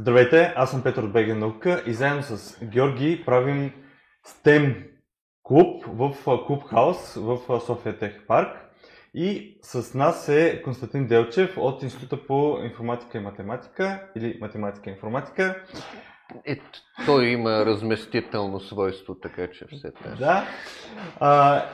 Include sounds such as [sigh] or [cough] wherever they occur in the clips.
Здравейте, аз съм Петър от БГ Наука и заедно с Георги правим STEM клуб в Клуб Хаус в София Тех Парк. И с нас е Константин Делчев от Института по информатика и математика или математика и информатика. Ето, той има разместително свойство, така че все така. Да. А,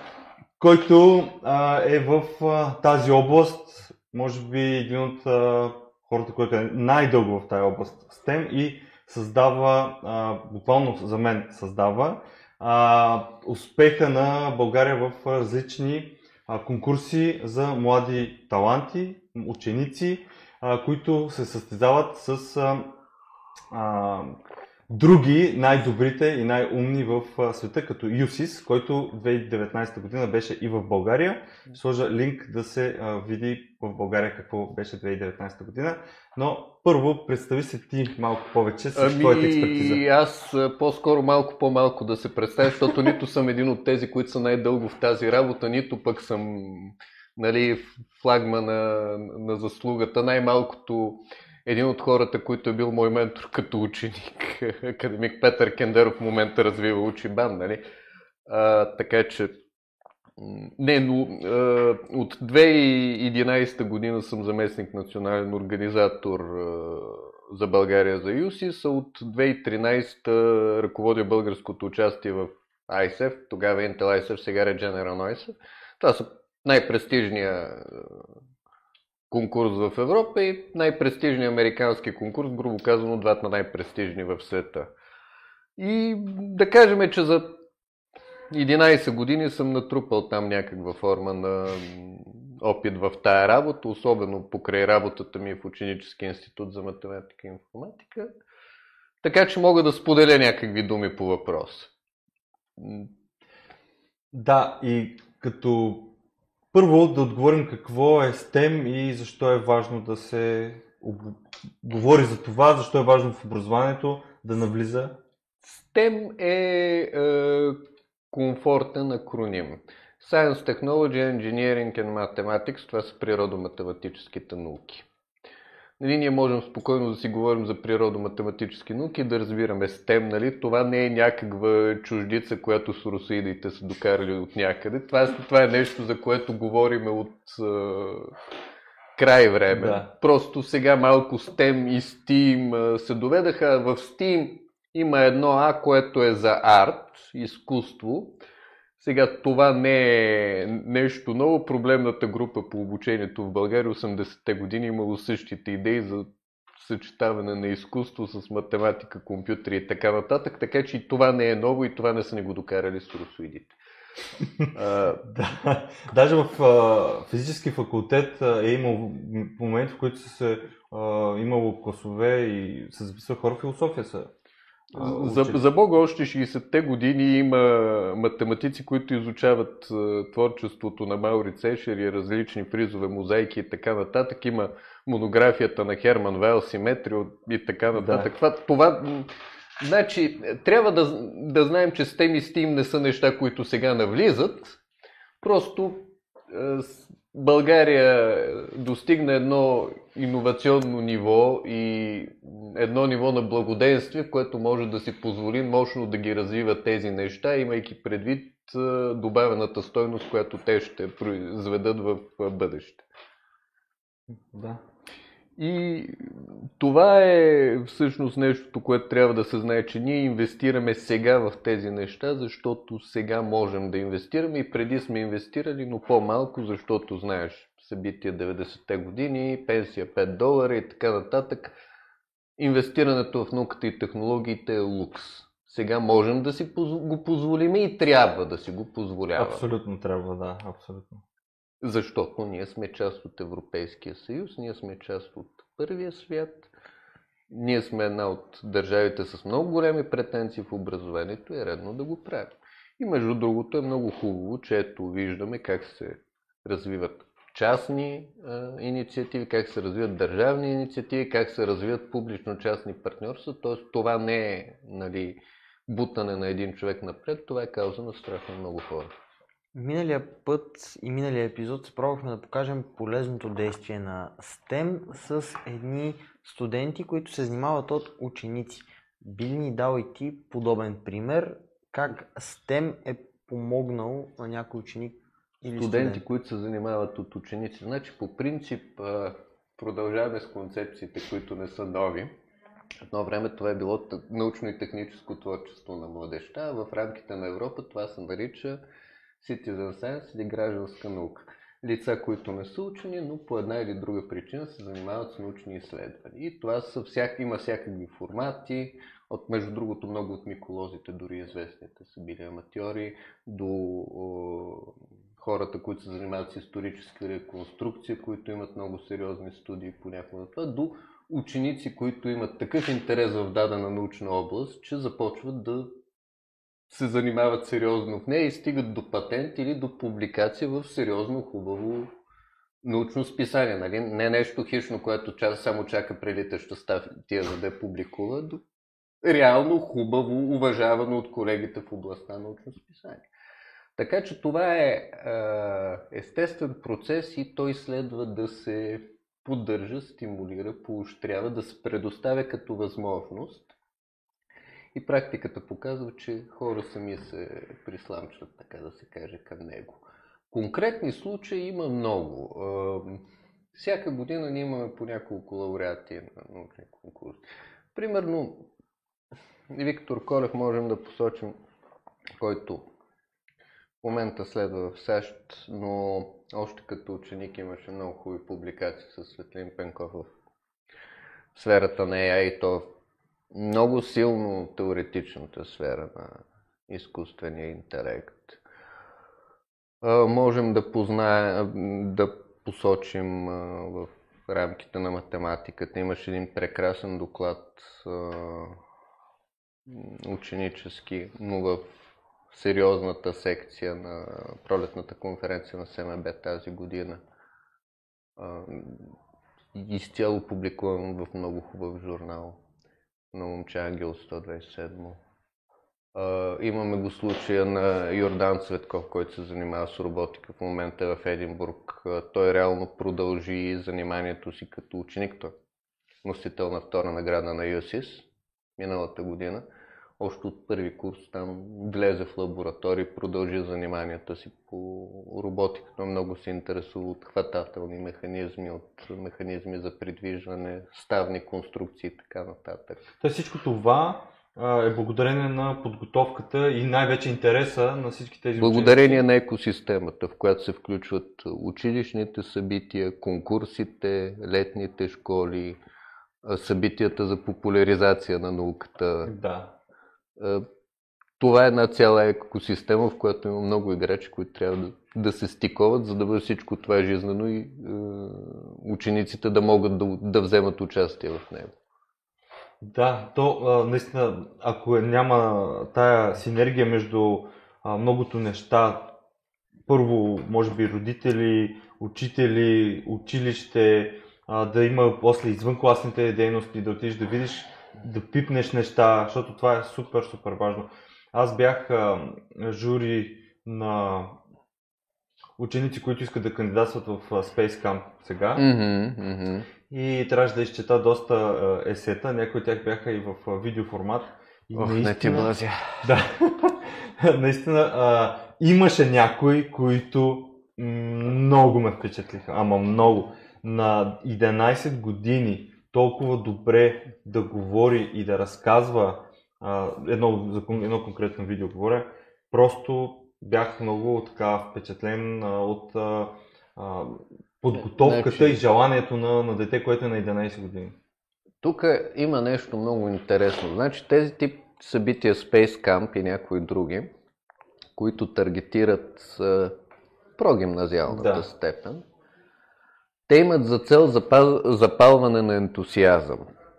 който а, е в а, тази област, може би един от а, хората, който е най-дълго в тази област. STEM и създава, а, буквално за мен създава, а, успеха на България в различни а, конкурси за млади таланти, ученици, а, които се състезават с а, а, други най-добрите и най-умни в света, като USIS, който 2019 година беше и в България. Сложа линк да се види в България какво беше 2019 година. Но първо представи се ти малко повече с ами, твоята експертиза. Аз по-скоро малко по-малко да се представя, защото нито съм един от тези, които са най-дълго в тази работа, нито пък съм нали, флагма на, на заслугата. Най-малкото един от хората, който е бил мой ментор като ученик, [laughs] академик Петър Кендеров в момента развива учи бан, нали? А, така че не, но а, от 2011 година съм заместник национален организатор а, за България за ЮСИС, а от 2013 ръководя българското участие в ISEF, тогава Intel ISEF, сега е General ISEF. Това са най-престижния конкурс в Европа и най-престижният американски конкурс, грубо казано, двата най-престижни в света. И да кажем, че за 11 години съм натрупал там някаква форма на опит в тая работа, особено покрай работата ми в Ученически институт за математика и информатика. Така че мога да споделя някакви думи по въпрос. Да, и като първо да отговорим какво е STEM и защо е важно да се говори за това, защо е важно в образованието да навлиза. STEM е, е комфортен акроним. Science, Technology, Engineering and Mathematics, това са природо-математическите науки. Нали, ние можем спокойно да си говорим за природо-математически науки, да разбираме STEM, нали? Това не е някаква чуждица, която с русоидите са докарали от някъде. Това, това е нещо, за което говорим от край време. Да. Просто сега малко STEM и STEAM се доведаха. В STEAM има едно А, което е за арт, изкуство. Сега това не е нещо ново. Проблемната група по обучението в България 80-те години имало същите идеи за съчетаване на изкуство с математика, компютри и така нататък, така че и това не е ново и това не са ни го докарали с русоидите. [laughs] да, даже в физически факултет е имал моменти, в които се а, имало класове и се записва хора философия. Са за, за Бога, още 60-те години има математици, които изучават творчеството на Маури Цешер и различни фризове, мозайки и така нататък. Има монографията на Херман Вел, Симетрио и така нататък. Да. Това, това, значи, трябва да, да знаем, че STEM и STEAM не са неща, които сега навлизат. Просто България достигна едно иновационно ниво и едно ниво на благоденствие, което може да си позволи мощно да ги развива тези неща, имайки предвид добавената стойност, която те ще произведат в бъдеще. Да. И това е всъщност нещото, което трябва да се знае, че ние инвестираме сега в тези неща, защото сега можем да инвестираме и преди сме инвестирали, но по-малко, защото знаеш събития 90-те години, пенсия 5 долара и така нататък. Инвестирането в науката и технологиите е лукс. Сега можем да си го позволим и трябва да си го позволяваме. Абсолютно трябва, да, абсолютно. Защото ние сме част от Европейския съюз, ние сме част от първия свят, ние сме една от държавите с много големи претенции в образованието и е редно да го правим. И между другото е много хубаво, че ето виждаме как се развиват частни а, инициативи, как се развиват държавни инициативи, как се развиват публично-частни партньорства. Т.е. това не е нали, бутане на един човек напред, това е кауза на страшно много хора. Миналия път и миналия епизод се пробвахме да покажем полезното действие на STEM с едни студенти, които се занимават от ученици. Би ли ни дал и ти подобен пример, как STEM е помогнал на някой ученик или Студенти, студент? които се занимават от ученици. Значи по принцип продължаваме с концепциите, които не са нови. Едно време това е било научно и техническо творчество на младеща, в рамките на Европа това се нарича Citizen Science или гражданска наука. Лица, които не са учени, но по една или друга причина се занимават с научни изследвания. И това са всяк... има всякакви формати, от, между другото много от миколозите, дори известните са били аматьори, до хората, които се занимават с историческа реконструкция, които имат много сериозни студии понякога на това, до ученици, които имат такъв интерес в дадена научна област, че започват да се занимават сериозно в нея и стигат до патент или до публикация в сериозно хубаво научно списание. Нали? Не нещо хищно, което ча, само чака прелитаща статия, за да я публикува, до реално хубаво, уважавано от колегите в областта научно списание. Така че това е е естествен процес и той следва да се поддържа, стимулира, поощрява, да се предоставя като възможност. И практиката показва, че хора сами се присламчват, така да се каже, към него. Конкретни случаи има много. Е, Всяка година ние имаме по няколко лауреати на научни конкурси. Примерно, Виктор Колев можем да посочим, който в момента следва в САЩ, но още като ученик имаше много хубави публикации с Светлин Пенков в сферата на AI то много силно теоретичната сфера на изкуствения интелект. Можем да познаем, да посочим в рамките на математиката. Имаше един прекрасен доклад ученически, но в сериозната секция на пролетната конференция на СМБ тази година. Изцяло публикуван в много хубав журнал на момче Ангел 127. А, имаме го случая на Йордан Цветков, който се занимава с роботика в момента в Единбург. А, той реално продължи заниманието си като ученик. Той е носител на втора награда на USIS миналата година. Още от първи курс там влезе в лаборатория продължи заниманията си по роботика. Той много се интересува от хватателни механизми, от механизми за придвижване, ставни конструкции и така нататък. Та всичко това е благодарение на подготовката и най-вече интереса на всички тези Благодарение на екосистемата, в която се включват училищните събития, конкурсите, летните школи, събитията за популяризация на науката. Да. А, Това е една цяла екосистема, в която има много играчи, които трябва да, да се стиковат, за да бъде всичко това жизнено и е, учениците да могат да, да вземат участие в него. Да, то наистина, ако е- няма тая синергия между многото неща, първо, може би родители, учители, училище, да има после извънкласните дейности, да отидеш да видиш, да пипнеш неща, защото това е супер, супер важно. Аз бях а, жури на ученици, които искат да кандидатстват в Space Camp сега. Мгм, мгм. И трябваше да изчета доста есета, някои от тях бяха и в видеоформат. И Ох, не ти мразя. [laughs] Да, [laughs] наистина а, имаше някои, които много ме впечатлиха, ама много. На 11 години толкова добре да говори и да разказва а, едно, за едно конкретно видео говоря, просто бях много така впечатлен а, от а, а, подготовката Значи- и желанието на, на дете, което е на 11 години. Тук има нещо много интересно. Значи тези тип събития Space Camp и някои други, които таргетират а, прогимназиалната Да. степен, те имат за цел запал, запалване на ентусиазъм.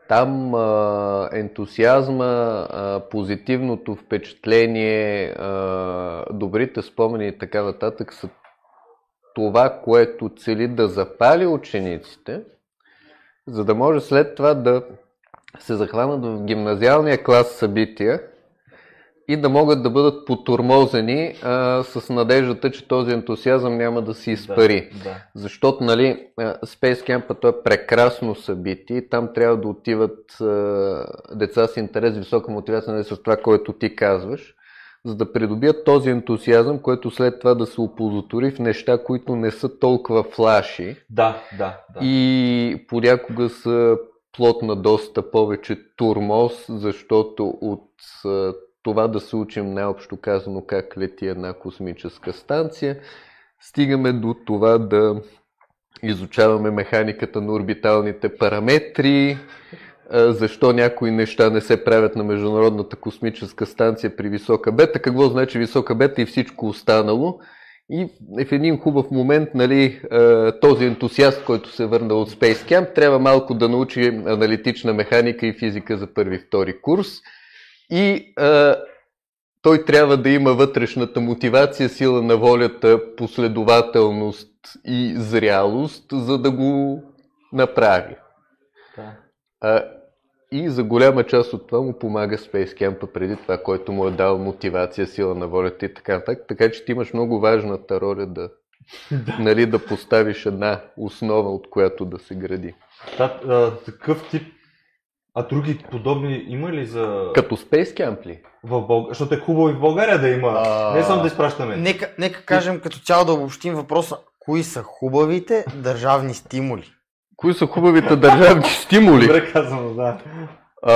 Там а, ентусиазма, а, позитивното впечатление, а, добрите спомени и така нататък са това, което цели да запали учениците, за да може след това да се захванат в гимназиалния клас събития, и да могат да бъдат потормозени а, с надеждата, че този ентусиазъм няма да се изпари. Да, да. Защото, нали, Space Camp то е прекрасно събитие. Там трябва да отиват а, деца с интерес, висока мотивация, нали, с това, което ти казваш, за да придобият този ентусиазъм, който след това да се оползотвори в неща, които не са толкова флаши Да, да, да. и понякога са плод на доста повече турмоз, защото от това да се учим най-общо казано как лети една космическа станция, стигаме до това да изучаваме механиката на орбиталните параметри, защо някои неща не се правят на Международната космическа станция при висока бета, какво значи висока бета и всичко останало. И в един хубав момент, нали, този ентусиаст, който се върна от Space Camp, трябва малко да научи аналитична механика и физика за първи-втори курс. И а, той трябва да има вътрешната мотивация, сила на волята, последователност и зрялост, за да го направи. да. А, и за голяма част от това му помага Space Camp преди това, който му е дал мотивация, сила на волята и така нататък. Така че ти имаш много важната роля да, [laughs] нали, да поставиш една основа, от която да се гради. Да, такъв тип. А други подобни има ли за. Като Space Camp ли? В България? Защото е хубаво и в България да има. А. Не само да изпращаме. Нека, нека кажем като цяло да обобщим въпроса. Кои са хубавите държавни стимули? Кои са хубавите държавни стимули? Добре казано, да. А,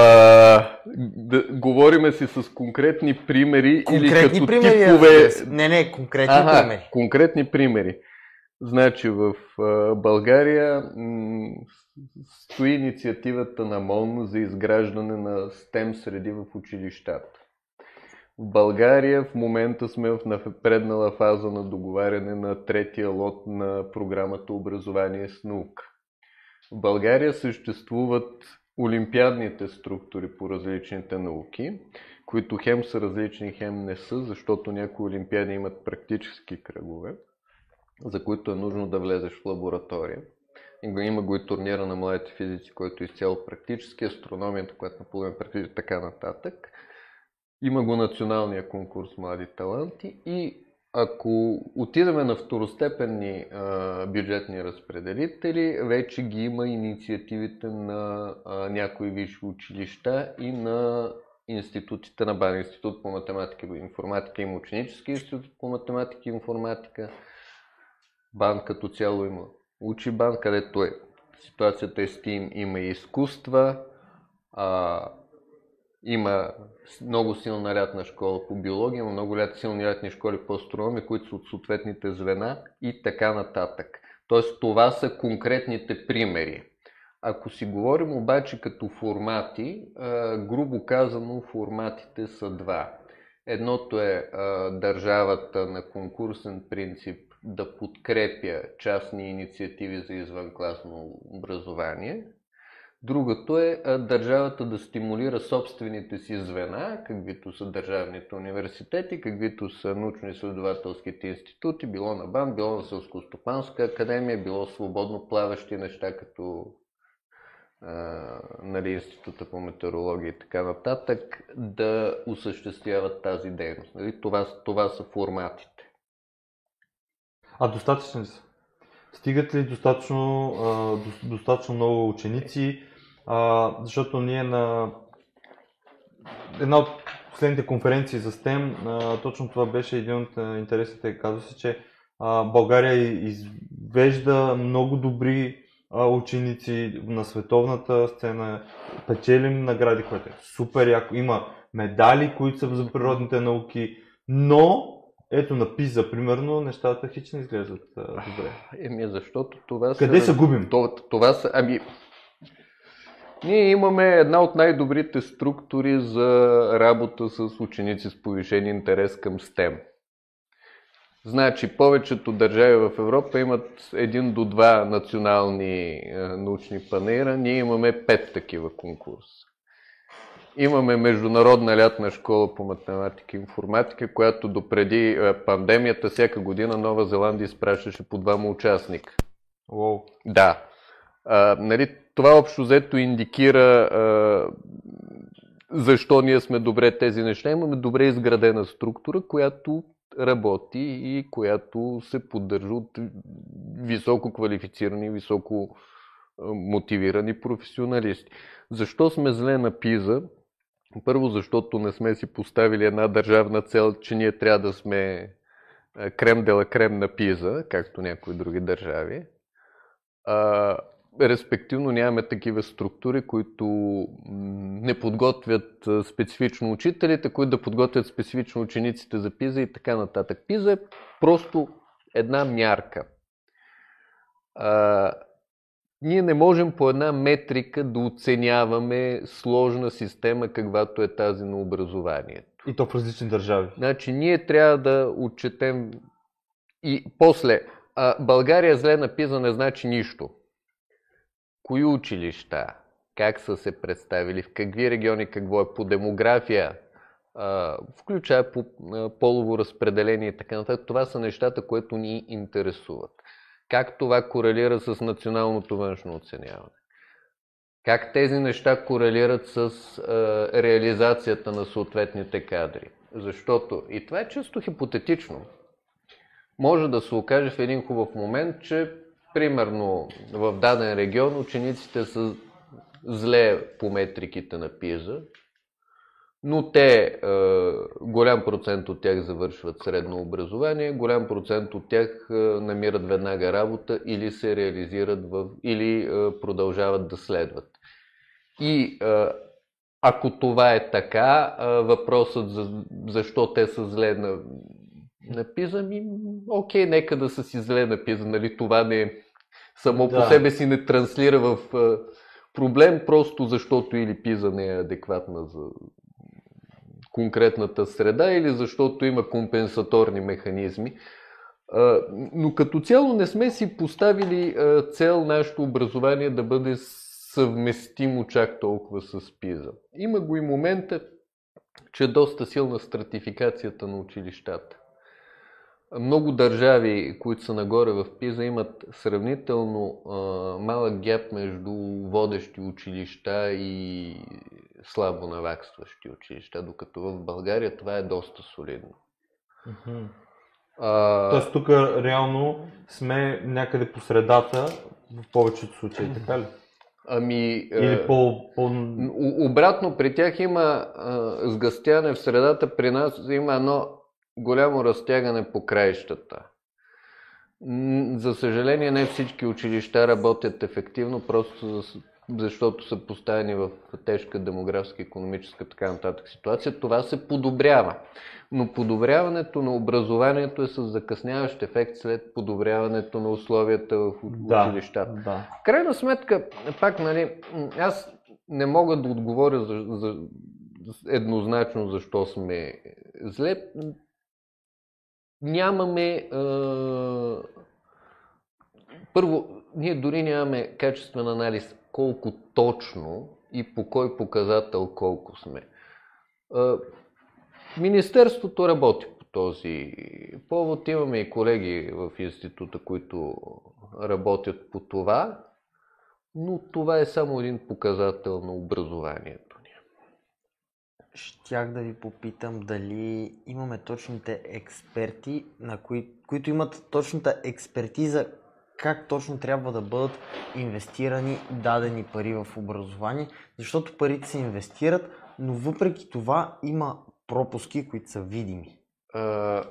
да, говориме си с конкретни примери или Конкретни като примери. типове... Не, не, конкретни Ага, примери. конкретни примери. Значи в България стои инициативата на МОН за изграждане на STEM среди в училищата. В България в момента сме в напреднала фаза на договаряне на третия лот на програмата Образование с наука. В България съществуват олимпиадните структури по различните науки, които хем са различни, хем не са, защото някои олимпиади имат практически кръгове, за които е нужно да влезеш в лаборатория. Има го и турнира на младите физици, който е изцяло практически, астрономията, която напълно практически, така нататък. Има го националния конкурс Млади таланти и ако отидеме на второстепенни а, бюджетни разпределители, вече ги има инициативите на а, някои висши училища и на институтите на БАН, Институт по математика и информатика, има ученически институт по математика и информатика. БАН като цяло има Учи БАН, където е ситуацията е тим, има и изкуства, а, има много силна лятна школа по биология, има много лят, силни лятни школи по астрономия, които са от съответните звена и така нататък. Тоест това са конкретните примери. Ако си говорим обаче като формати, грубо казано форматите са два. Едното е държавата на конкурсен принцип да подкрепя частни инициативи за извънкласно образование. Другото е държавата да стимулира собствените си звена, каквито са държавните университети, каквито са научно-изследователските институти, било на БАН, било на Селскостопанска академия, било свободно плаващи неща, като а, нали, Института по метеорология и така нататък, да осъществяват тази дейност. Нали? Това, това са форматите. А достатъчно ли са? Стигат ли достатъчно, достатъчно много ученици? Защото ние на една от последните конференции за STEM, точно това беше един от интересните казуси, че България извежда много добри ученици на световната сцена, печелим награди, което е супер яко. Има медали, които са за природните науки, но ето на ПИЗа, примерно, нещата хич не изглеждат а, добре. Еми, защото това Къде са... се губим? Това, това са... Ами... Ние имаме една от най-добрите структури за работа с ученици с повишен интерес към STEM. Значи, повечето държави в Европа имат един до два национални е, научни панера, ние имаме пет такива конкурса. Имаме Международна лятна школа по математика и информатика, която допреди е, пандемията всяка година Нова Зеландия изпращаше по двама участника. Уоу. Да. А, нали, това общо взето индикира а, защо ние сме добре тези неща. Имаме добре изградена структура, която работи и която се поддържа от високо квалифицирани, високо мотивирани професионалисти. Защо сме зле на ПИЗа? Първо, защото не сме си поставили една държавна цел, че ние трябва да сме крем дела крем на ПИЗа, както някои други държави. А, респективно нямаме такива структури, които не подготвят специфично учителите, които да подготвят специфично учениците за ПИЗа и така нататък. ПИЗа е просто една мярка. А, ние не можем по една метрика да оценяваме сложна система, каквато е тази на образованието. И то в различни държави. Значи ние трябва да отчетем и после. А, България зле на ПИЗа не значи нищо. Кои училища, как са се представили, в какви региони какво е по демография, включая по полово разпределение и така нататък. Това са нещата, които ни интересуват. Как това корелира с националното външно оценяване? Как тези неща корелират с е, реализацията на съответните кадри? Защото, и това е чисто хипотетично, може да се окаже в един хубав момент, че примерно в даден регион учениците са зле по метриките на ПИЗа, но те, е, голям процент от тях завършват средно образование, голям процент от тях е, намират веднага работа или се реализират в, или е, продължават да следват. И ако това е така, въпросът за защо те са зле на, пиза, ми, окей, нека да са си зле на пиза, нали, това не само да. по себе си не транслира в проблем, просто защото или пиза не е адекватна за, конкретната среда или защото има компенсаторни механизми. Но като цяло не сме си поставили цел нашето образование да бъде съвместимо чак толкова с ПИЗа. Има го и момента, че е доста силна стратификацията на училищата. Много държави, които са нагоре в ПИЗа, имат сравнително а, малък геп между водещи училища и слабо навакстващи училища, докато в България това е доста солидно. Mm-hmm. А... Тоест тук реално сме някъде по средата в повечето случаи, така ли? Ами, Или по, по... Обратно, при тях има а, сгъстяне в средата, при нас има едно голямо разтягане по краищата. За съжаление, не всички училища работят ефективно, просто защото са поставени в тежка демографска, економическа така нататък ситуация. Това се подобрява. Но подобряването на образованието е с закъсняващ ефект след подобряването на условията в училищата. Да, да. Крайна сметка, пак, нали, аз не мога да отговоря за, за, еднозначно защо сме зле нямаме. А... Първо, ние дори нямаме качествен анализ колко точно и по кой показател колко сме. А... Министерството работи по този повод. Имаме и колеги в института, които работят по това, но това е само един показател на образованието щях да ви попитам дали имаме точните експерти, на кои, които имат точната експертиза как точно трябва да бъдат инвестирани дадени пари в образование, защото парите се инвестират, но въпреки това има пропуски, които са видими. А,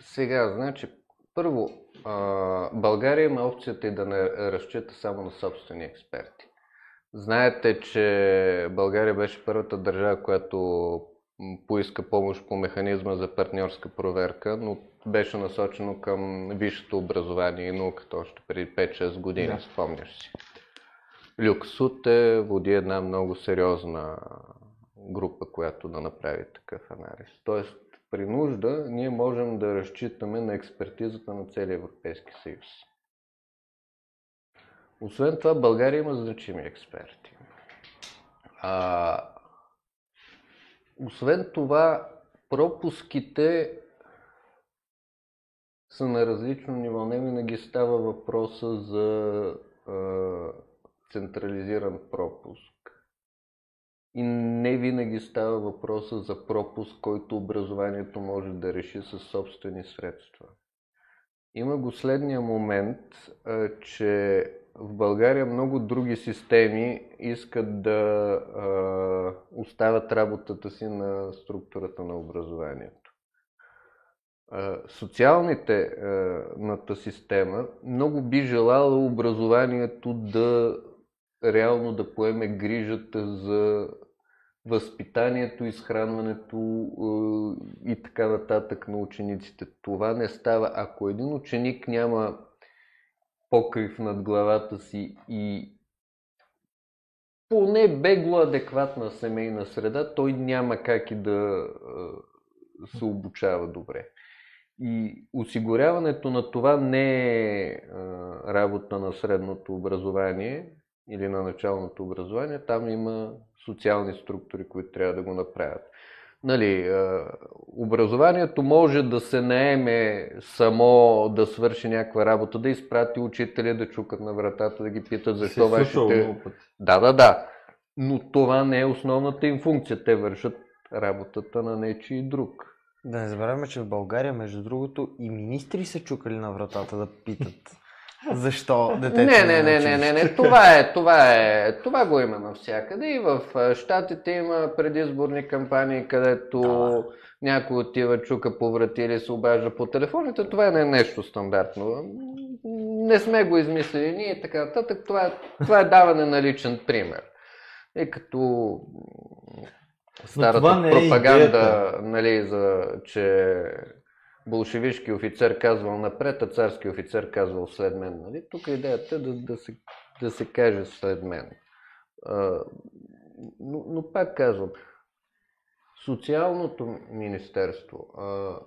сега, значи, първо, а, България има опцията и да не разчита само на собствени експерти. Знаете, че България беше първата държава, която поиска помощ по механизма за партньорска проверка, но беше насочено към висшето образование и науката още преди 5-6 години, да. спомняш си. Люксут е води една много сериозна група, която да направи такъв анализ. Тоест, при нужда ние можем да разчитаме на експертизата на целия Европейски съюз. Освен това, България има значими експерти. А, освен това, пропуските са на различно ниво. Не винаги става въпроса за а, централизиран пропуск. и не винаги става въпроса за пропуск, който образованието може да реши със собствени средства. Има го следния момент, че в България много други системи искат да а, оставят работата си на структурата на образованието. А, социалните а, система много би желала образованието да реално да поеме грижата за възпитанието, изхранването и така нататък на учениците. Това не става. Ако един ученик няма покрив над главата си и поне бегло адекватна семейна среда, той няма как и да се обучава добре. И осигуряването на това не е работа на средното образование или на началното образование. Там има социални структури, които трябва да го направят. Нали, образованието може да се наеме само да свърши някаква работа, да изпрати учителя да чукат на вратата, да ги питат защо вашите... Да, да, да. Но това не е основната им функция. Те вършат работата на нечи и друг. Да не забравяме, че в България, между другото, и министри са чукали на вратата да питат защо детето не, не, не, не, не, не, това е, това е, това го има навсякъде и в Штатите има предизборни кампании, където да. някой отива, чука по врати или се обажда по телефоните, това не е нещо стандартно. Не сме го измислили ние и така нататък, това, това е даване на личен пример. И като старата е пропаганда, е нали, за, че болшевишки офицер казвал напред, а царски офицер казвал след мен. Нали? Тук идеята е да, да, се, да се каже след мен. А, но, но пак казвам, социалното министерство, а,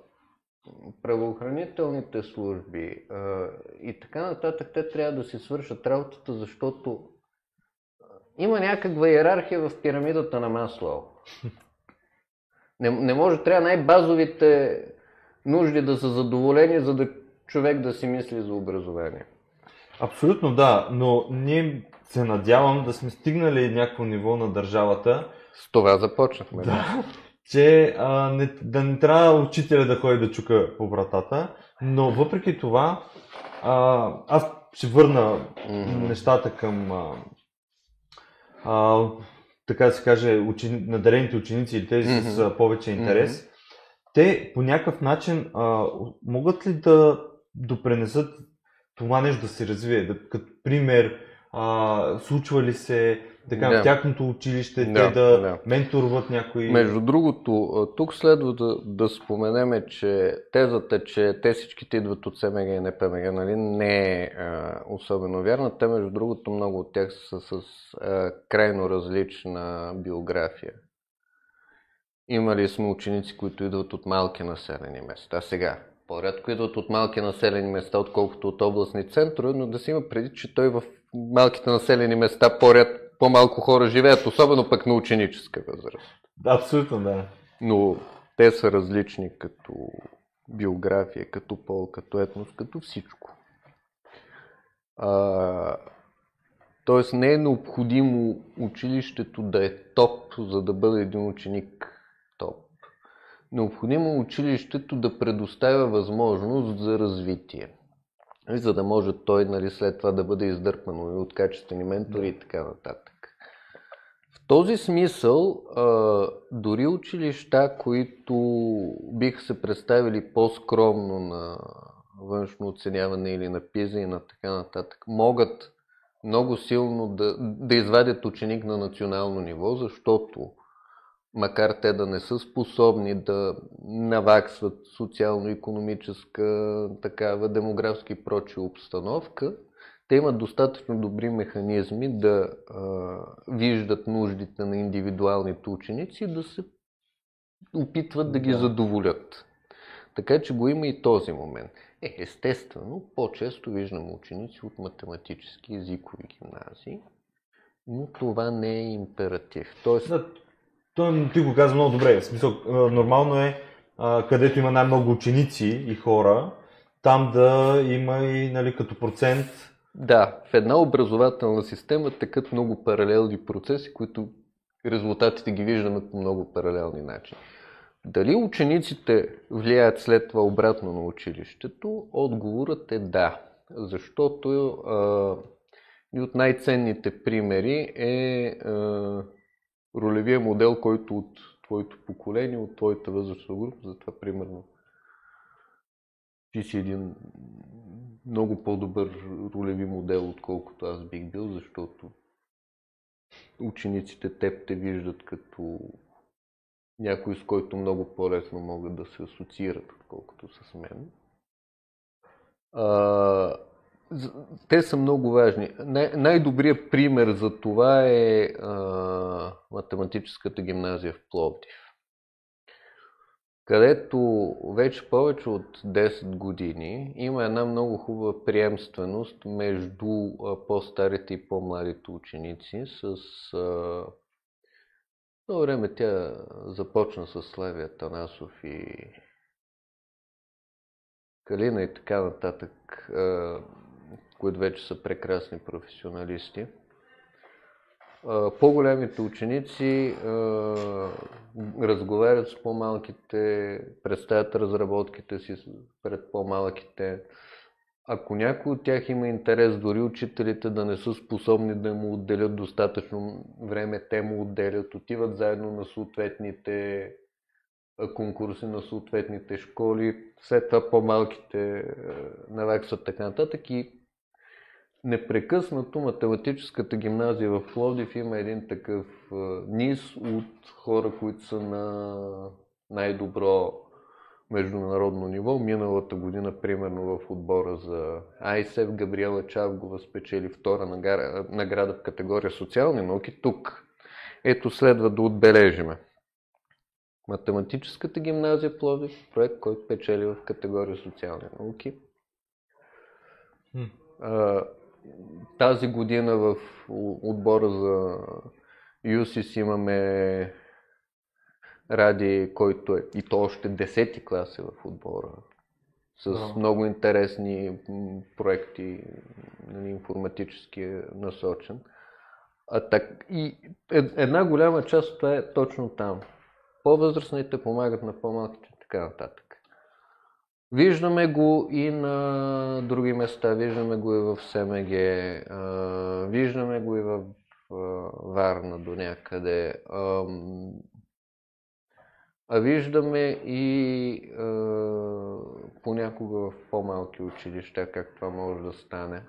правоохранителните служби а, и така нататък, те трябва да си свършат работата, защото има някаква иерархия в пирамидата на Маслоу. [laughs] Не, не може, трябва най-базовите нужди да са задоволени, за да човек да си мисли за образование. Абсолютно да, но ние се надявам да сме стигнали някакво ниво на държавата. С това започнахме. Да, че а, не, да не трябва учителя да ходи да чука по вратата, но въпреки това а, аз ще върна mm-hmm. нещата към а, а, така да се каже, учени, надарените ученици или тези mm-hmm. с повече интерес. Mm-hmm те по някакъв начин а, могат ли да допренесат това нещо да се развие? Да, като пример, а, случва ли се така да. в тяхното училище да, те да, да менторват някои... Между другото, тук следва да, да споменеме, че тезата, че те всичките идват от СМГ и НПМГ, нали, не е а, особено вярна. Те, между другото, много от тях са с а, крайно различна биография. Имали сме ученици, които идват от малки населени места. Сега, по-рядко идват от малки населени места, отколкото от областни центрове, но да се има преди, че той в малките населени места по-ряд, по-малко хора живеят, особено пък на ученическа възраст. Абсолютно, да. Но те са различни като биография, като пол, като етнос, като всичко. А, тоест не е необходимо училището да е топ, за да бъде един ученик топ. Необходимо училището да предоставя възможност за развитие, за да може той нали, след това да бъде издърпано и от качествени ментори и така нататък. В този смисъл, дори училища, които биха се представили по-скромно на външно оценяване или на пиза и на така нататък, могат много силно да, да извадят ученик на национално ниво, защото макар те да не са способни да наваксват социално-економическа, такава демографски и прочи обстановка, те имат достатъчно добри механизми да а, виждат нуждите на индивидуалните ученици и да се опитват да ги задоволят. Така че го има и този момент. Е, естествено, по-често виждам ученици от математически езикови гимназии, но това не е императив. Тоест, той ти го каза много добре. В смисъл, нормално е, където има най-много ученици и хора, там да има и нали, като процент. Да, в една образователна система текат много паралелни процеси, които резултатите ги виждаме по много паралелни начини. Дали учениците влияят след това обратно на училището? Отговорът е да. Защото а, и от най-ценните примери е а, ролевия модел, който от твоето поколение, от твоята възрастова група, затова примерно ти си един много по-добър ролеви модел, отколкото аз бих бил, защото учениците теб те виждат като някой, с който много по-лесно могат да се асоциират, отколкото с мен. А, те са много важни. Най- най-добрият пример за това е а, математическата гимназия в Пловдив, където вече повече от 10 години има една много хубава приемственост между по-старите и по-младите ученици с а, едно време тя започна с Славия Танасов и Калина и така нататък, които вече са прекрасни професионалисти. По-големите ученици разговарят с по-малките, представят разработките си пред по-малките, ако някой от тях има интерес, дори учителите да не са способни да му отделят достатъчно време, те му отделят, отиват заедно на съответните конкурси на съответните школи, след това по-малките наваксват така нататък и непрекъснато математическата гимназия в Пловдив има един такъв низ от хора, които са на най-добро международно ниво. Миналата година, примерно в отбора за АИСЕВ, Габриела Чавгова спечели втора награда в категория социални науки. Тук ето следва да отбележиме. Математическата гимназия Пловдив, проект, който печели в категория социални науки. Тази година в отбора за ЮСИС имаме Ради, който е и то още 10-ти клас е в отбора, с no. много интересни проекти, нали, информатически е насочен. А так, и една голяма част от това е точно там. По-възрастните помагат на по-малките и така нататък. Виждаме го и на други места, виждаме го и в СМГ, виждаме го и в Варна до някъде. А виждаме и понякога в по-малки училища как това може да стане.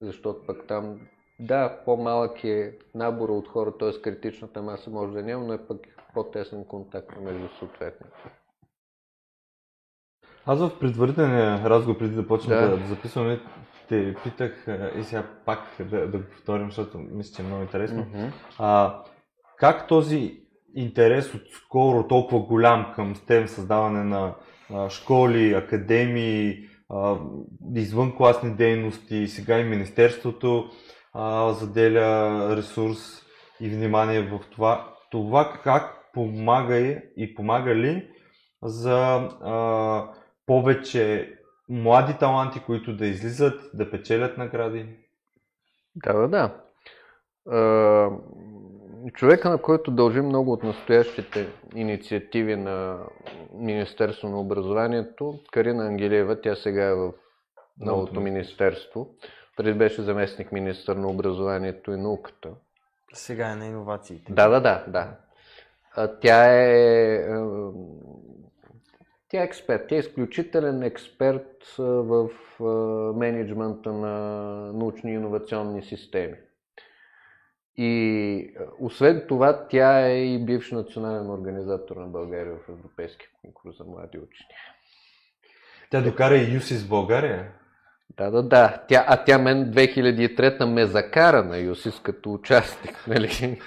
Защото пък там, да, по-малък е набора от хора, т.е. критичната маса може да няма, но е пък по-тесен контакт между съответните. Аз в предварителния разговор, преди да почнем да. да записваме, те питах и сега пак да, да го повторим, защото мисля, че е много интересно. Mm-hmm. А, как този интерес от скоро толкова голям към STEM, създаване на а, школи, академии, а, извънкласни дейности, сега и Министерството а, заделя ресурс и внимание в това. Това как помага и помага ли за а, повече млади таланти, които да излизат, да печелят награди? Да, да, да човека, на който дължи много от настоящите инициативи на Министерство на образованието, Карина Ангелиева, тя сега е в новото министерство. Преди беше заместник министър на образованието и науката. Сега е на иновациите. Да, да, да, да. Тя е, тя е експерт. Тя е изключителен експерт в менеджмента на научни иновационни системи. И освен това, тя е и бивш национален организатор на България в Европейския конкурс за млади учени. Тя докара и ЮСИС в България? Да, да, да. Тя, а тя мен 2003 ме закара на ЮСИС като участник. Нали?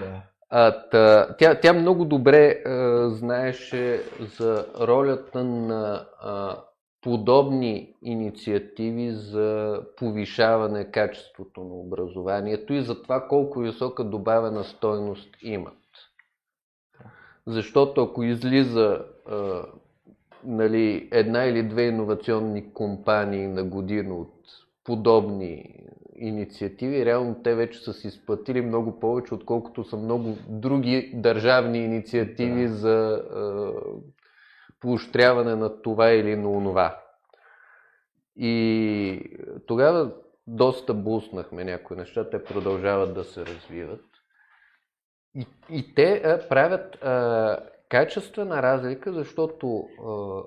Да. А, тя, тя, тя много добре а, знаеше за ролята на а, подобни инициативи за повишаване качеството на образованието и за това колко висока добавена стойност имат. Защото ако излиза а, нали, една или две иновационни компании на година от подобни инициативи. Реално те вече са си изплатили много повече, отколкото са много други държавни инициативи да. за е, поощряване на това или на онова. И тогава доста буснахме някои неща, те продължават да се развиват. И, и те а, правят а, качествена разлика, защото а,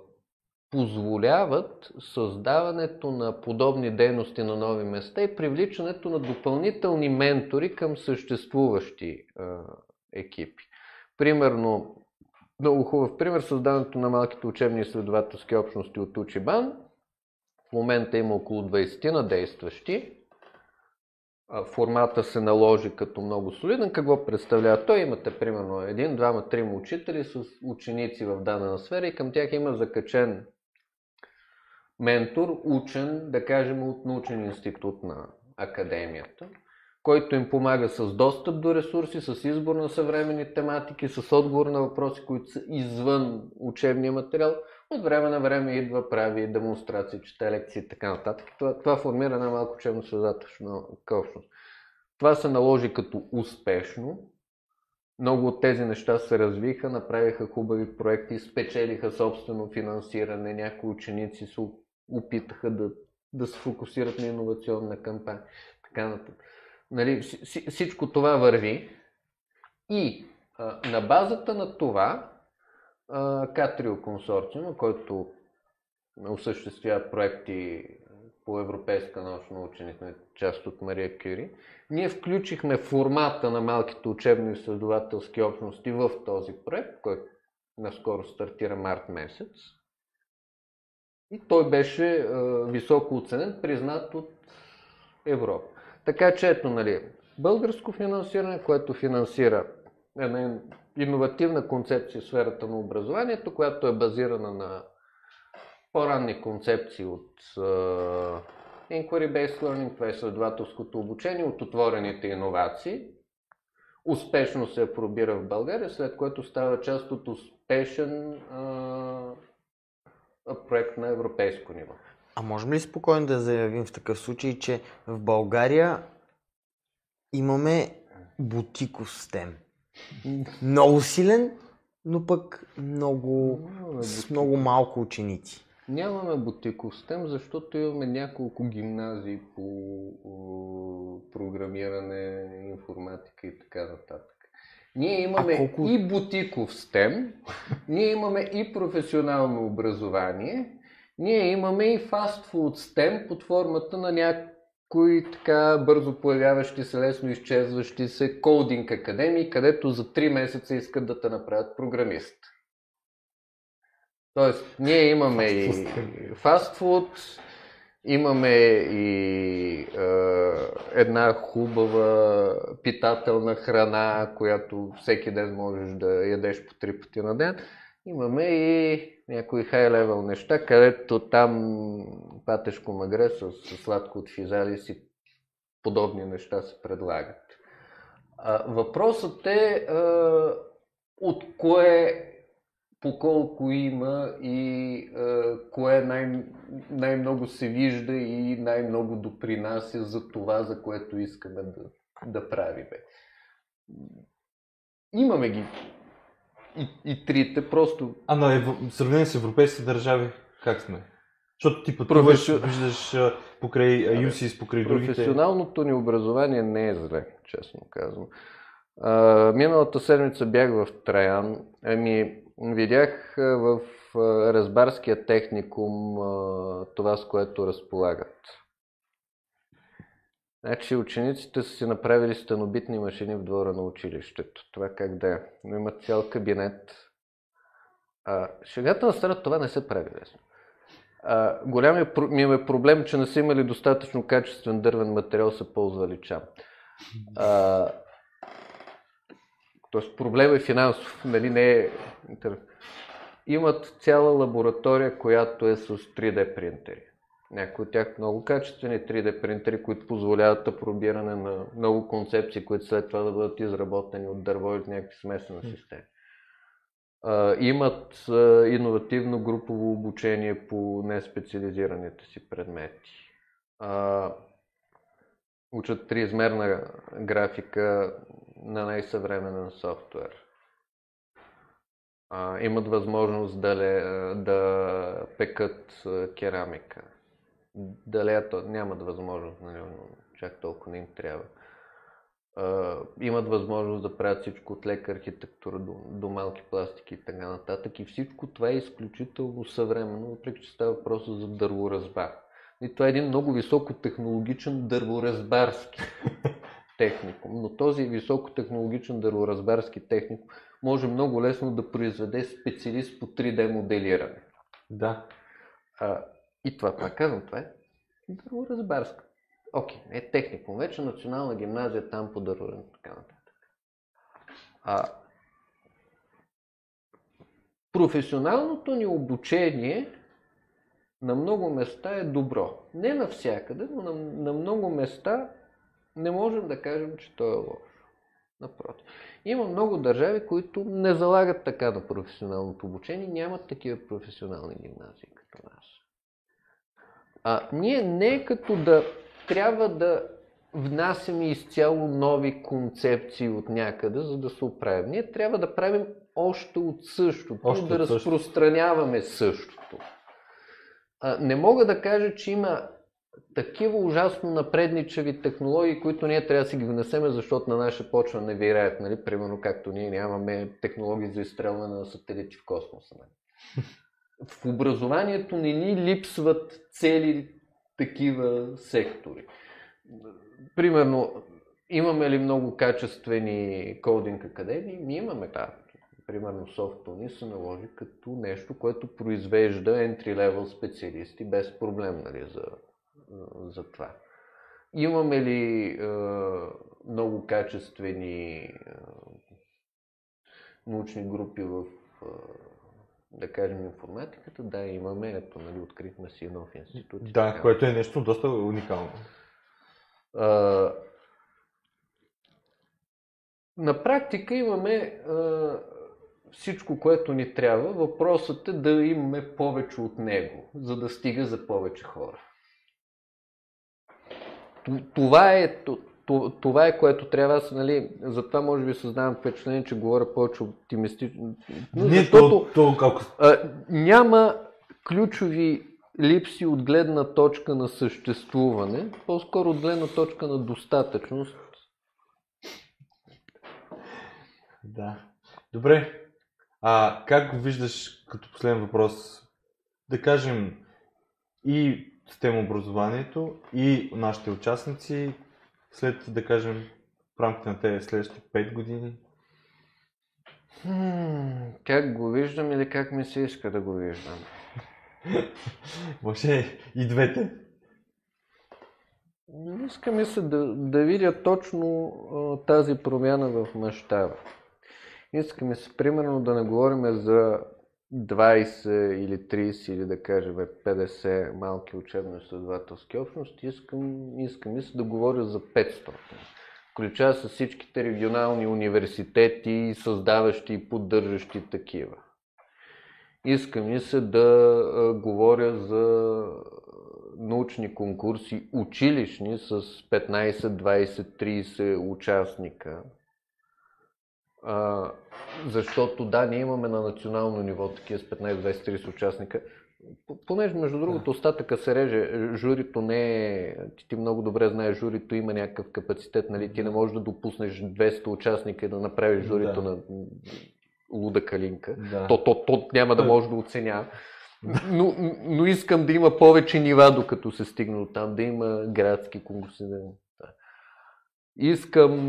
позволяват създаването на подобни дейности на нови места и привличането на допълнителни ментори към съществуващи екипи. Примерно, много хубав пример, създаването на малките учебни изследователски общности от Учибан. В момента има около 20 на действащи. Формата се наложи като много солиден. Какво представлява? Той имате примерно един, двама, трима учители с ученици в дадена сфера и към тях има закачен ментор, учен, да кажем, от научен институт на академията, който им помага с достъп до ресурси, с избор на съвременни тематики, с отговор на въпроси, които са извън учебния материал. От време на време идва, прави демонстрации, чете лекции и така нататък. Това, това формира една малко учебно създателна общност. Това се наложи като успешно. Много от тези неща се развиха, направиха хубави проекти, спечелиха собствено финансиране, някои ученици се опитаха да, да се фокусират на иновационна кампания. Така нататък. Нали, всичко това върви и а, на базата на това а, Катрио консорциума, който осъществява проекти по европейска научна ученица, част от Мария Кюри, ние включихме формата на малките учебно-изследователски общности в този проект, който наскоро стартира март месец. И той беше е, високо оценен, признат от Европа. Така че ето, нали, българско финансиране, което финансира една иновативна концепция в сферата на образованието, която е базирана на по-ранни концепции от uh, Inquiry-Based Learning, това е следователското обучение, от отворените иновации. Успешно се пробира в България, след което става част от успешен uh, проект на европейско ниво. А можем ли спокойно да заявим в такъв случай, че в България имаме бутиков STEM? Много силен, но пък много, с много малко ученици. Нямаме бутиков STEM, защото имаме няколко гимназии по програмиране, информатика и така нататък. Ние имаме колко... и бутиков STEM, [laughs] ние имаме и професионално образование, ние имаме и фастфуд STEM под формата на някои така бързо появяващи се, лесно изчезващи се кодинг академии, където за 3 месеца искат да те направят програмист. Тоест, ние имаме и фастфуд, Имаме и е, една хубава питателна храна, която всеки ден можеш да ядеш по три пъти на ден. Имаме и някои хай-левел неща, където там патешко магре с, сладко от физалис и подобни неща се предлагат. Въпросът е а, от кое по колко има и а, кое най- най-много се вижда и най-много допринася за това, за което искаме да, да правим. Имаме ги и, и трите, просто... А на ев... сравнение с европейските държави, как сме? Защото ти пътуваш, Професи... виждаш покрай UCIS, покрай другите... Професионалното ни образование не е зле, честно казвам. А, миналата седмица бях в Траян. Ами, видях в Разбарския техникум това, с което разполагат. Значи учениците са си направили стенобитни машини в двора на училището. Това как да е. Но имат цял кабинет. А, шегата на страна това не се прави лесно. А, голям ми е проблем, че не са имали достатъчно качествен дървен материал, са ползвали чам. А, Тоест проблем е финансов, нали не е Имат цяла лаборатория, която е с 3D принтери. Някои от тях много качествени 3D принтери, които позволяват апробиране на много концепции, които след това да бъдат изработени от дърво или някакви смесени системи. Uh, имат uh, иновативно групово обучение по неспециализираните си предмети. Uh, учат триизмерна графика на най-съвременен софтуер. А, имат възможност да, ле, да пекат керамика. Да леят, нямат възможност, нали, чак толкова не им трябва. А, имат възможност да правят всичко от лека архитектура до, до малки пластики и така нататък. И всичко това е изключително съвременно, въпреки че става въпрос за дърворазбар. И това е един много високотехнологичен дърворазбарски [laughs] техникум. Но този високотехнологичен дърворазбарски техникум може много лесно да произведе специалист по 3D моделиране. Да. А, и това, пак казвам, това е дърворазбарска. Окей, е техникум. Вече национална гимназия там по дърворен, така нататък. А, професионалното ни обучение на много места е добро. Не навсякъде, но на, на много места не можем да кажем, че то е лошо. Напротив. Има много държави, които не залагат така на професионалното обучение, нямат такива професионални гимназии като нас. А ние не като да трябва да внасяме изцяло нови концепции от някъде, за да се оправим. Ние трябва да правим още от същото, още да от разпространяваме същото. А, не мога да кажа, че има такива ужасно напредничави технологии, които ние трябва да си ги внесеме, защото на наша почва не вираят, нали? примерно както ние нямаме технологии за изстрелване на сателити в космоса. Нали? В образованието не ни липсват цели такива сектори. Примерно, имаме ли много качествени кодинг академии? Ние имаме да. Примерно ни се наложи като нещо, което произвежда entry-level специалисти без проблем нали, за за това. Имаме ли е, много качествени е, научни групи в, е, да кажем, информатиката? Да, имаме. Ето, нали, открихме си нов институт. Да, така. което е нещо доста уникално. Е, на практика имаме е, всичко, което ни трябва. Въпросът е да имаме повече от него, за да стига за повече хора това е, това е което трябва аз, нали, затова може би създавам впечатление, че говоря повече оптимистично. Не, защото то, то, а, няма ключови липси от гледна точка на съществуване, по-скоро от гледна точка на достатъчност. Да. Добре. А как виждаш като последен въпрос? Да кажем и STEM образованието и нашите участници след, да кажем, в рамките на тези следващите 5 години? как го виждам или как ми се иска да го виждам? [laughs] Може и двете. Искаме се да, да видя точно а, тази промяна в мащаба. Искаме се, примерно, да не говорим за 20 или 30 или да кажем 50 малки учебно-изследователски общности, искам, искам се да говоря за 500. Включая с всичките регионални университети, създаващи и поддържащи такива. Искам и се да говоря за научни конкурси, училищни с 15, 20, 30 участника, а, защото да, ние имаме на национално ниво такива с 15-20-30 участника. Понеже, между другото, остатъка се реже, журито не е... Ти, ти много добре знаеш, журито има някакъв капацитет, нали? Ти не можеш да допуснеш 200 участника и да направиш журито да. на луда калинка. Да. То, то, то няма да може да оценява. Но, но искам да има повече нива, докато се стигне от там, да има градски конкурси. Искам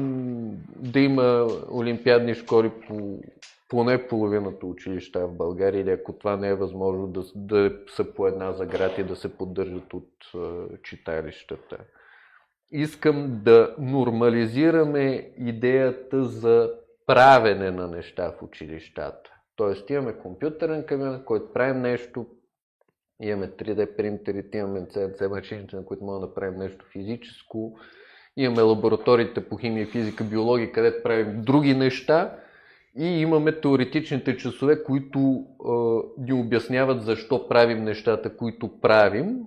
да има олимпиадни школи по поне половината училища в България или ако това не е възможно да, да са по една за град и да се поддържат от е, читалищата. Искам да нормализираме идеята за правене на неща в училищата. Тоест имаме компютърен кабинет, който правим нещо, имаме 3D принтерите, имаме CNC машините, на които можем да правим нещо физическо, Имаме лабораториите по химия, физика, биология, където правим други неща. И имаме теоретичните часове, които е, ни обясняват защо правим нещата, които правим.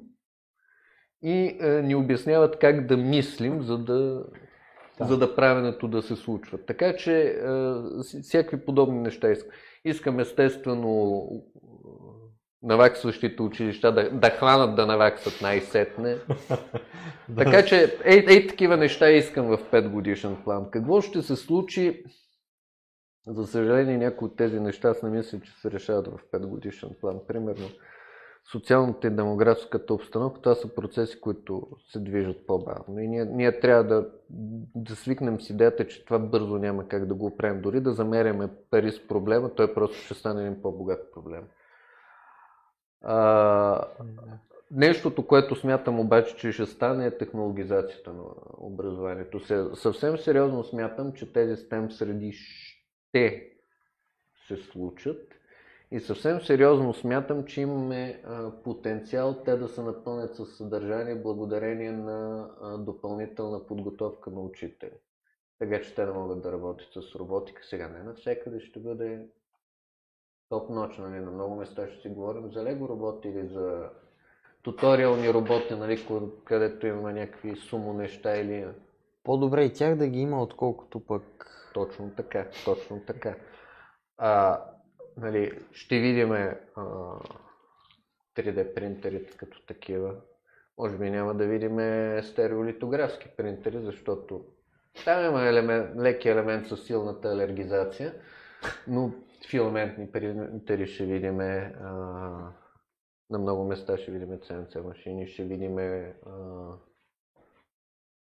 и е, ни обясняват как да мислим, за да, Да. за да правенето да се случва. Така че е, всякакви подобни неща искам. Искам естествено наваксващите училища да, да хванат да наваксат най-сетне. [laughs] Така че, ей, ей такива неща искам в 5 годишен план. Какво ще се случи? За съжаление, някои от тези неща аз не мисля, че се решават в 5 годишен план. Примерно, социалната и демографската обстановка, това са процеси, които се движат по-бавно. И ние, ние трябва да, да свикнем с идеята, че това бързо няма как да го оправим. Дори да замеряме пари с проблема, той просто ще стане един по-богат проблем. А, Нещото, което смятам обаче, че ще стане е технологизацията на образованието. Се- Съвсем сериозно смятам, че тези STEM среди ще се случат и съвсем сериозно смятам, че имаме потенциал те да се напълнят със съдържание благодарение на допълнителна подготовка на учители. Така че те да могат да работят с роботика. Сега не навсякъде ще бъде топ ноч, нали? на много места ще си говорим за лего роботи или за туториални роботи, нали, където имаме някакви сумо неща или По-добре и тях да ги има, отколкото пък... точно така, точно така. А, нали, ще видим 3D принтерите като такива. Може би няма да видим стереолитографски принтери, защото там има елемент, леки елемент със силната алергизация, но филаментни принтери ще видим на много места ще видим CNC машини, ще видим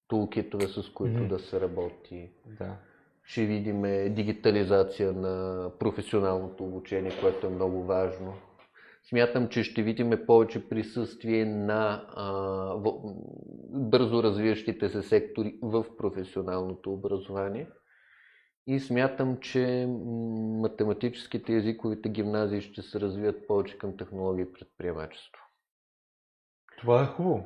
тулкитове, с които Мгм. да се работи. Да. Ще видим дигитализация на професионалното обучение, което е много важно. Смятам, че ще видим повече присъствие на а, в, бързо развиващите се сектори в професионалното образование. И смятам, че математическите и езиковите гимназии ще се развият повече към технологии и предприемачество. Това е хубаво.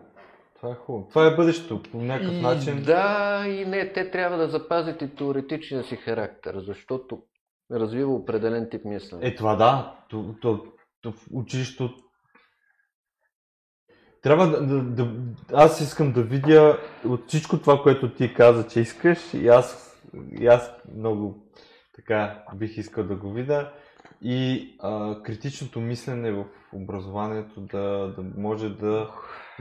Това е хубаво. Това е бъдещето. По някакъв И начин. Да, и не, те трябва да запазят и теоретичния си характер, защото развива определен тип мислене. Е, това да. То, то, то училището. Трябва да, да, да. Аз искам да видя от всичко това, което ти каза, че искаш. И аз, и аз много така бих искал да го видя. И а, критичното мислене в образованието да, да може да,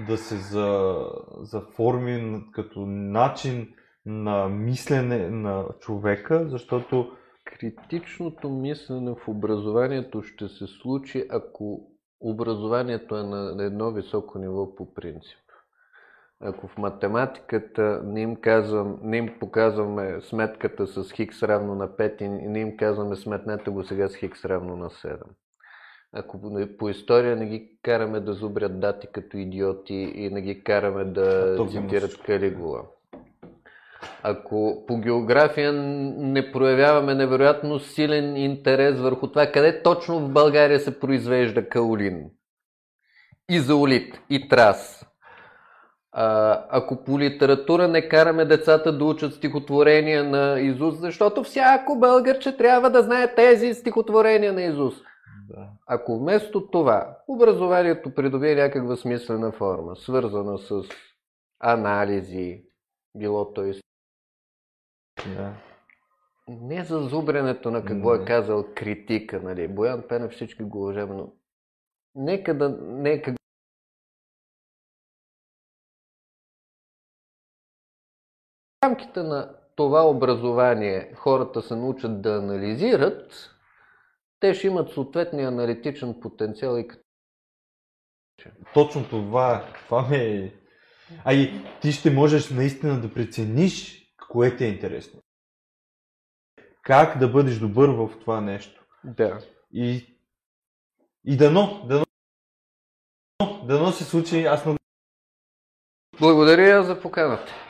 да се за, заформи като начин на мислене на човека, защото Критичното мислене в образованието ще се случи, ако образованието е на едно високо ниво по принцип. Ако в математиката не им, казвам, не им показваме сметката с хикс равно на 5 и не им казваме сметнете го сега с хикс равно на 7. Ако по- история не ги караме да зубрят дати като идиоти и не ги караме да цитират. Калигула. Ако по география не проявяваме невероятно силен интерес върху това, къде точно в България се произвежда каолин, изолит и трас. А, ако по литература не караме децата да учат стихотворения на Изус, защото всяко българче трябва да знае тези стихотворения на Изус. да. Ако вместо това образованието придобие някаква смислена форма, свързана с анализи, било то и да. не за зубренето на какво Не. е казал критика, нали? Боян Пенев всички го уважаваме, но нека да, нека в рамките на това образование хората се научат да анализират, те ще имат съответния аналитичен потенциал и като Точно това, това ме е. А и ти ще можеш наистина да прецениш кое ти е интересно. Как да бъдеш добър в това нещо. да. И, и дано, дано, дано се случи, аз много Благодаря за поканата.